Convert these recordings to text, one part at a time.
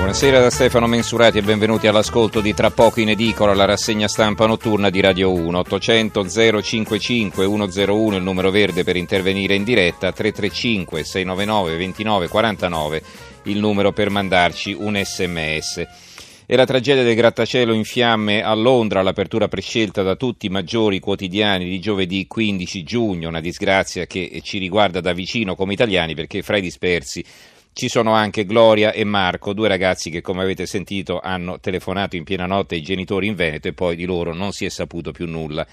Buonasera da Stefano Mensurati e benvenuti all'ascolto di Tra poco in edicola, la rassegna stampa notturna di Radio 1. 800 055 101 il numero verde per intervenire in diretta, 335 699 29 49 il numero per mandarci un sms. E la tragedia del grattacielo in fiamme a Londra, l'apertura prescelta da tutti i maggiori quotidiani di giovedì 15 giugno, una disgrazia che ci riguarda da vicino come italiani perché fra i dispersi ci sono anche Gloria e Marco, due ragazzi che come avete sentito hanno telefonato in piena notte ai genitori in Veneto e poi di loro non si è saputo più nulla.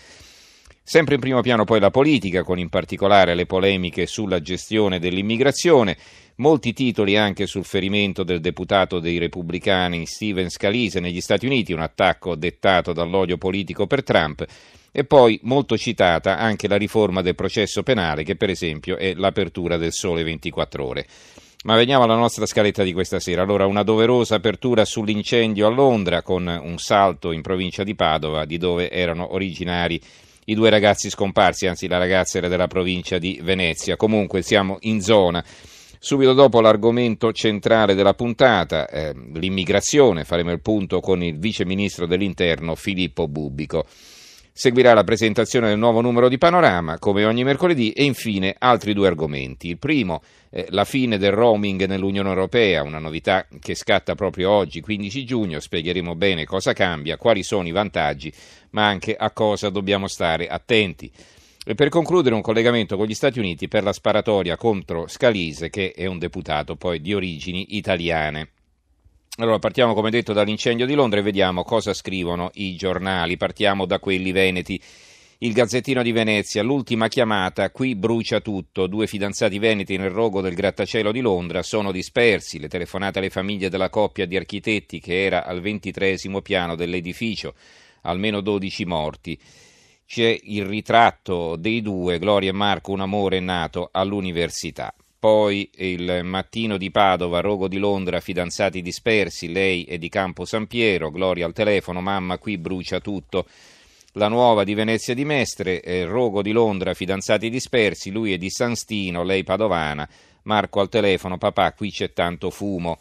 Sempre in primo piano poi la politica, con in particolare le polemiche sulla gestione dell'immigrazione, molti titoli anche sul ferimento del deputato dei repubblicani Steven Scalise negli Stati Uniti, un attacco dettato dall'odio politico per Trump, e poi molto citata anche la riforma del processo penale, che per esempio è l'apertura del sole 24 ore. Ma veniamo alla nostra scaletta di questa sera. Allora, una doverosa apertura sull'incendio a Londra con un salto in provincia di Padova, di dove erano originari i due ragazzi scomparsi, anzi la ragazza era della provincia di Venezia. Comunque siamo in zona. Subito dopo l'argomento centrale della puntata, eh, l'immigrazione, faremo il punto con il vice ministro dell'interno Filippo Bubbico. Seguirà la presentazione del nuovo numero di Panorama, come ogni mercoledì, e infine altri due argomenti. Il primo, eh, la fine del roaming nell'Unione Europea, una novità che scatta proprio oggi, 15 giugno. Spiegheremo bene cosa cambia, quali sono i vantaggi, ma anche a cosa dobbiamo stare attenti. E per concludere un collegamento con gli Stati Uniti per la sparatoria contro Scalise, che è un deputato poi di origini italiane. Allora partiamo come detto dall'incendio di Londra e vediamo cosa scrivono i giornali. Partiamo da quelli veneti. Il Gazzettino di Venezia, l'ultima chiamata, qui brucia tutto. Due fidanzati veneti nel rogo del grattacielo di Londra sono dispersi. Le telefonate alle famiglie della coppia di architetti che era al ventitresimo piano dell'edificio, almeno 12 morti. C'è il ritratto dei due, Gloria e Marco, un amore nato all'università. Poi il mattino di Padova, Rogo di Londra, fidanzati dispersi, lei è di Campo San Piero, Gloria al telefono, mamma qui brucia tutto. La nuova di Venezia di Mestre, eh, Rogo di Londra, fidanzati dispersi, lui è di San Stino, lei padovana, Marco al telefono, papà qui c'è tanto fumo.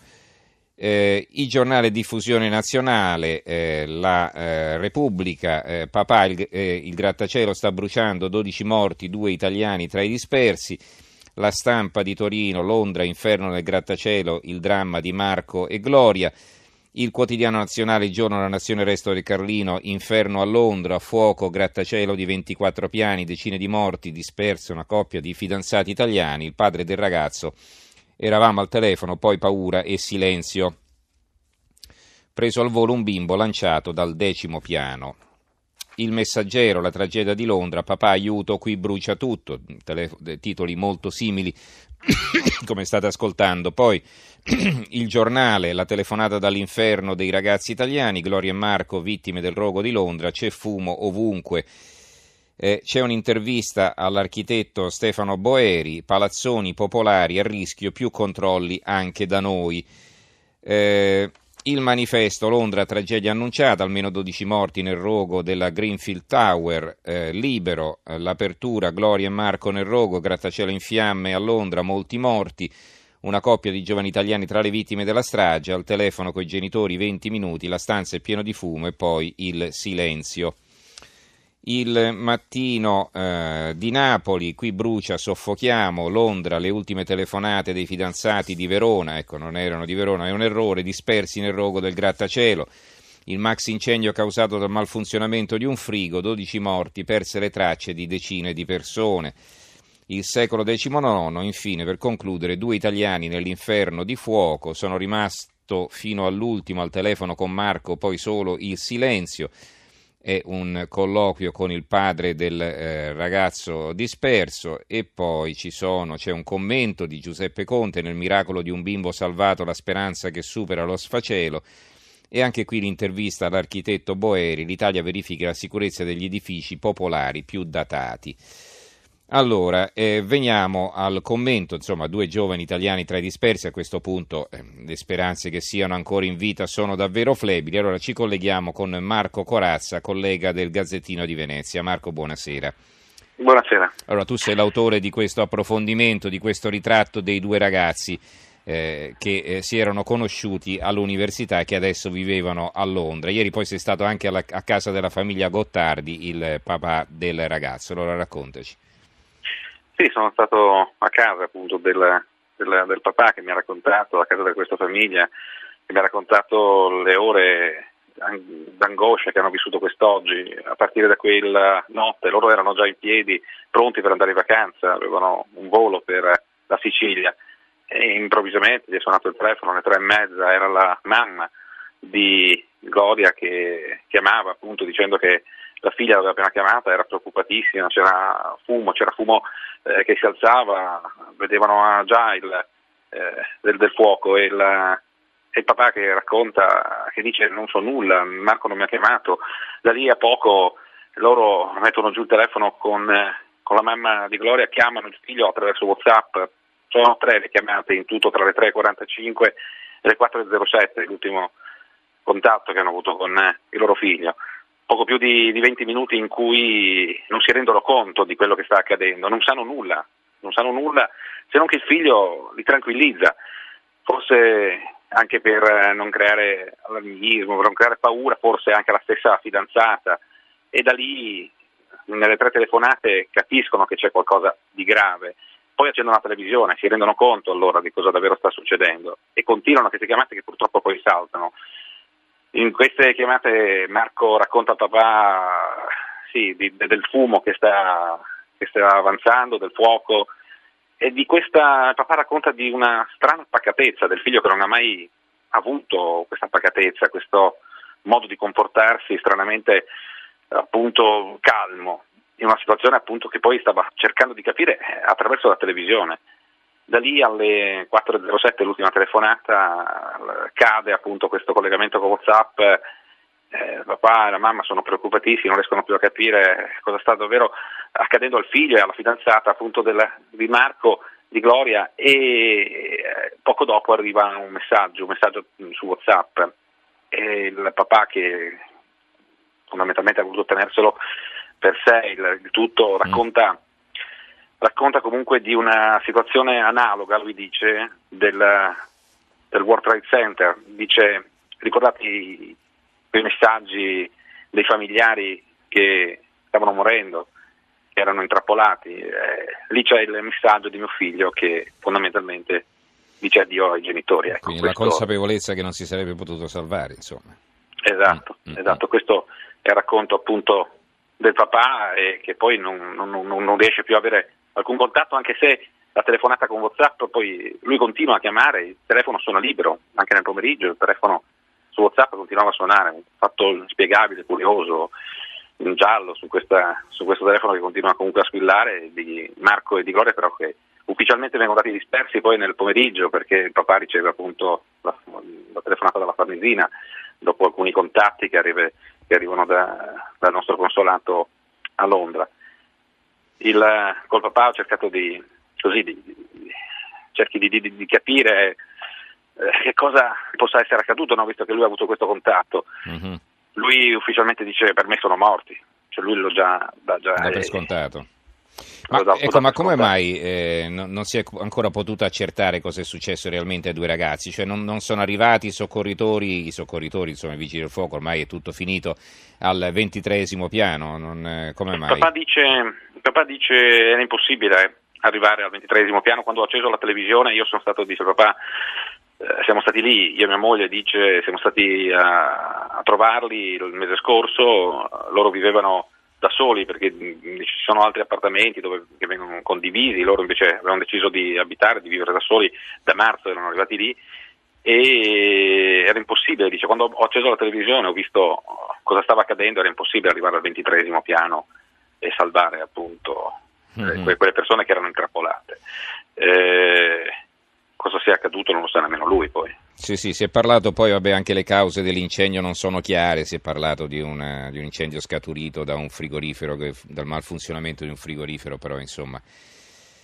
Eh, il giornale diffusione nazionale, eh, la eh, Repubblica, eh, papà il, il grattacielo sta bruciando, 12 morti, due italiani tra i dispersi. La stampa di Torino, Londra, inferno nel grattacielo, il dramma di Marco e Gloria. Il quotidiano nazionale, il giorno della nazione, resto del Carlino, inferno a Londra, fuoco, grattacielo di 24 piani, decine di morti, disperse una coppia di fidanzati italiani, il padre del ragazzo. Eravamo al telefono, poi paura e silenzio. Preso al volo un bimbo lanciato dal decimo piano. Il messaggero, la tragedia di Londra, papà aiuto, qui brucia tutto, Telefo- titoli molto simili come state ascoltando. Poi il giornale, la telefonata dall'inferno dei ragazzi italiani, Gloria e Marco, vittime del rogo di Londra, c'è fumo ovunque. Eh, c'è un'intervista all'architetto Stefano Boeri, palazzoni popolari a rischio, più controlli anche da noi. Eh, il manifesto Londra, tragedia annunciata, almeno 12 morti nel rogo della Greenfield Tower, eh, libero, eh, l'apertura, Gloria e Marco nel rogo, grattacielo in fiamme a Londra, molti morti, una coppia di giovani italiani tra le vittime della strage, al telefono coi genitori 20 minuti, la stanza è piena di fumo e poi il silenzio il mattino eh, di Napoli, qui brucia, soffochiamo, Londra, le ultime telefonate dei fidanzati di Verona, ecco non erano di Verona, è un errore, dispersi nel rogo del grattacielo, il max incendio causato dal malfunzionamento di un frigo, 12 morti, perse le tracce di decine di persone. Il secolo XIX, infine, per concludere, due italiani nell'inferno di fuoco, sono rimasto fino all'ultimo al telefono con Marco, poi solo il silenzio è un colloquio con il padre del eh, ragazzo disperso e poi sono, c'è un commento di Giuseppe Conte nel miracolo di un bimbo salvato, la speranza che supera lo sfacelo E anche qui l'intervista all'architetto Boeri, l'Italia verifica la sicurezza degli edifici popolari più datati. Allora, eh, veniamo al commento, insomma, due giovani italiani tra i dispersi, a questo punto eh, le speranze che siano ancora in vita sono davvero flebili. Allora ci colleghiamo con Marco Corazza, collega del Gazzettino di Venezia. Marco, buonasera. Buonasera. Allora, tu sei l'autore di questo approfondimento, di questo ritratto dei due ragazzi eh, che eh, si erano conosciuti all'università e che adesso vivevano a Londra. Ieri poi sei stato anche alla, a casa della famiglia Gottardi, il papà del ragazzo. Allora raccontaci. Sì, sono stato a casa appunto del, del, del, papà che mi ha raccontato, a casa di questa famiglia, che mi ha raccontato le ore d'angoscia che hanno vissuto quest'oggi. A partire da quella notte loro erano già in piedi, pronti per andare in vacanza, avevano un volo per la Sicilia e improvvisamente gli è suonato il telefono alle tre e mezza, era la mamma di Gloria che chiamava appunto dicendo che la figlia l'aveva appena chiamata, era preoccupatissima, c'era fumo, c'era fumo eh, che si alzava, vedevano già il, eh, del, del, fuoco e il, il, papà che racconta, che dice non so nulla, Marco non mi ha chiamato, da lì a poco loro mettono giù il telefono con, con la mamma di Gloria, chiamano il figlio attraverso Whatsapp, sono tre le chiamate in tutto tra le 3.45 e le 4.07, l'ultimo contatto che hanno avuto con il loro figlio poco più di, di 20 minuti in cui non si rendono conto di quello che sta accadendo, non sanno nulla, non sanno nulla se non che il figlio li tranquillizza, forse anche per non creare allarmismo, per non creare paura, forse anche la stessa fidanzata e da lì nelle tre telefonate capiscono che c'è qualcosa di grave. Poi accendono la televisione, si rendono conto allora di cosa davvero sta succedendo e continuano queste chiamate che purtroppo poi saltano. In queste chiamate Marco racconta a papà sì, di, del fumo che sta, che sta, avanzando, del fuoco e di questa, papà racconta di una strana pacatezza del figlio che non ha mai avuto questa pacatezza, questo modo di comportarsi stranamente appunto calmo in una situazione appunto che poi stava cercando di capire eh, attraverso la televisione. Da lì alle 4.07, l'ultima telefonata, cade appunto questo collegamento con WhatsApp. Eh, papà e la mamma sono preoccupatissimi, non riescono più a capire cosa sta davvero accadendo al figlio e alla fidanzata appunto del, di Marco, di Gloria e eh, poco dopo arriva un messaggio, un messaggio su WhatsApp e il papà che fondamentalmente ha voluto tenerselo per sé, il, tutto racconta racconta comunque di una situazione analoga, lui dice, del, del World Trade Center. Dice, ricordate i, messaggi dei familiari che stavano morendo, che erano intrappolati. Eh, lì c'è il messaggio di mio figlio che fondamentalmente dice addio ai genitori. Ecco, Quindi questo... la consapevolezza che non si sarebbe potuto salvare, insomma. Esatto, mm-hmm. esatto. questo è il racconto appunto del papà e che poi non, non, non riesce più a avere alcun contatto anche se la telefonata con Whatsapp, poi lui continua a chiamare, il telefono suona libero, anche nel pomeriggio il telefono su Whatsapp continuava a suonare, un fatto inspiegabile, curioso, in giallo su, questa, su, questo telefono che continua comunque a squillare di Marco e di Gloria però che ufficialmente vengono dati dispersi poi nel pomeriggio perché il papà riceve appunto la, la telefonata dalla Farnesina dopo alcuni contatti che, arrive, che arrivano da, dal nostro consolato a Londra il, col papà ho cercato di, così, di, di, cerchi di, di capire eh, che cosa possa essere accaduto, no? visto che lui ha avuto questo contatto. Mm-hmm. Lui ufficialmente dice per me sono morti, cioè lui lo già... Da, già da per scontato. Ma, ecco, ma come mai eh, non, non, si è ancora potuto accertare cosa è successo realmente ai due ragazzi? Cioè non, non, sono arrivati i soccorritori, i soccorritori, insomma i vigili del fuoco, ormai è tutto finito, al ventitresimo piano? Non, eh, come mai? Papà dice, papà dice era impossibile arrivare al ventitresimo piano, quando ho acceso la televisione io sono stato, dice papà, eh, siamo stati lì, io e mia moglie dice siamo stati a, a trovarli il mese scorso, loro vivevano da soli perché ci sono altri appartamenti dove, che vengono condivisi, loro invece avevano deciso di abitare, di vivere da soli, da marzo erano arrivati lì e era impossibile, dice, quando ho acceso la televisione ho visto cosa stava accadendo, era impossibile arrivare al ventitresimo piano e salvare appunto mm-hmm. quelle persone che erano intrappolate. Eh, cosa sia accaduto non lo sa nemmeno lui poi. Sì, sì, si è parlato poi, vabbè, anche le cause dell'incendio non sono chiare, si è parlato di, una, di un incendio scaturito da un frigorifero, che, dal malfunzionamento di un frigorifero, però insomma...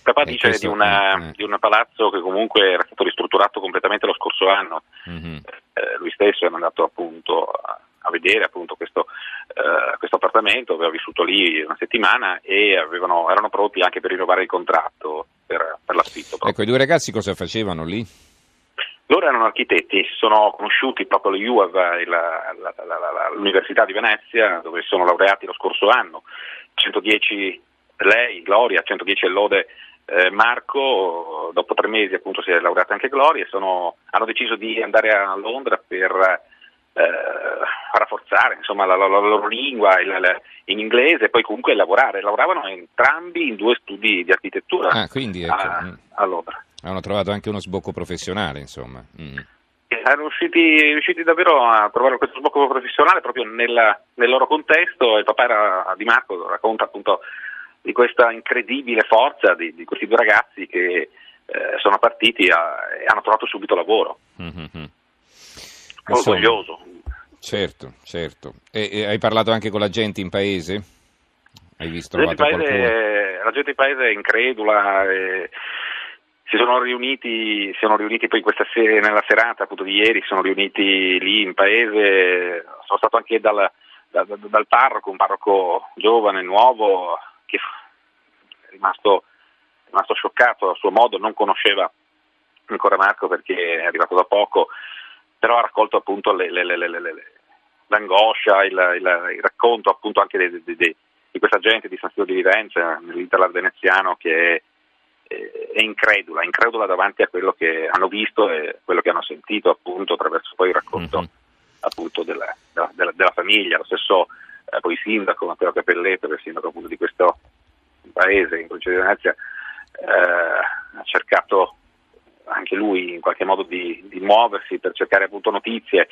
Papà dice questo, di, una, eh. di, un palazzo che comunque era stato ristrutturato completamente lo scorso anno, mm-hmm. eh, lui stesso è andato appunto a, a vedere appunto questo, eh, questo, appartamento, aveva vissuto lì una settimana e avevano, erano pronti anche per rinnovare il contratto per, per l'affitto. Ecco, i due ragazzi cosa facevano lì? Loro erano architetti, sono conosciuti proprio all'UAV, l'Università di Venezia, dove sono laureati lo scorso anno. 110 lei, Gloria, 110 lode eh, Marco, dopo tre mesi appunto si è laureata anche Gloria sono, hanno deciso di andare a Londra per rafforzare insomma, la, la, la, loro lingua il, in inglese e poi comunque lavorare. Lavoravano entrambi in due studi di architettura ah, quindi, ecco. a, mm. a Londra. Hanno trovato anche uno sbocco professionale, insomma. Mm. Erano riusciti, riusciti, davvero a trovare questo sbocco professionale proprio nella, nel loro contesto. Il papà era, di Marco racconta appunto di questa incredibile forza di, di questi due ragazzi che eh, sono partiti a, e hanno trovato subito lavoro. Mm-hmm. Orgoglioso. Certo, certo. E, e, hai parlato anche con la gente in paese? Hai visto la gente, paese, la gente in paese è incredula. E si sono riuniti, si sono riuniti poi questa sera, nella serata appunto di ieri, si sono riuniti lì in paese, sono stato anche dal, dal, dal parroco, un parroco giovane, nuovo, che è rimasto, è rimasto scioccato a suo modo, non conosceva ancora Marco perché è arrivato da poco però ha raccolto appunto le, le, le, l'angoscia, il, il, il, racconto appunto anche di, di, di, di questa gente di San Siro di Vivenza, nell'Interland veneziano, che è, è, incredula, incredula davanti a quello che hanno visto e quello che hanno sentito appunto attraverso poi il racconto mm-hmm. appunto della, della, della, famiglia, lo stesso eh, poi sindaco Matteo Capelletto, che è il sindaco appunto di questo paese in provincia di Venezia, eh, ha cercato anche lui in qualche modo di, di muoversi per cercare appunto notizie.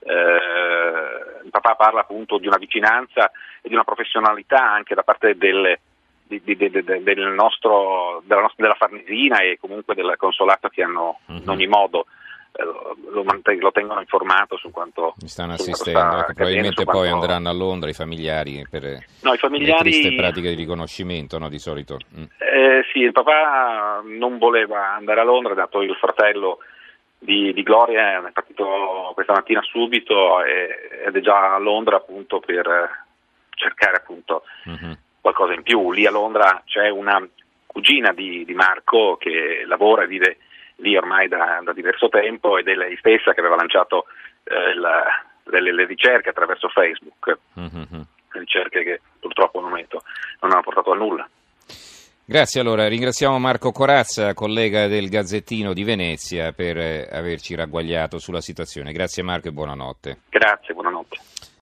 Eh, il papà parla appunto di una vicinanza e di una professionalità anche da parte delle, di, di, del nostro, della, nostra, della, Farnesina e comunque del consolato che hanno in mhm. ogni modo eh, lo, lo, tengono informato su quanto mi stanno assistendo. Ecco, probabilmente poi quanto... andranno a Londra i familiari per no, i familiari... le triste pratiche di riconoscimento no, di solito. Mm. Eh, sì, il papà non voleva andare a Londra, dato il fratello di, di Gloria, è partito questa mattina subito e, ed è già a Londra appunto per cercare appunto mm-hmm. qualcosa in più. Lì a Londra c'è una cugina di, di Marco che lavora e vive lì ormai da, da diverso tempo ed è lei stessa che aveva lanciato eh, la, le, le, ricerche attraverso Facebook, mm-hmm. ricerche che purtroppo al momento non hanno portato a nulla. Grazie allora, ringraziamo Marco Corazza, collega del Gazzettino di Venezia, per eh, averci ragguagliato sulla situazione. Grazie Marco e buonanotte. Grazie, buonanotte.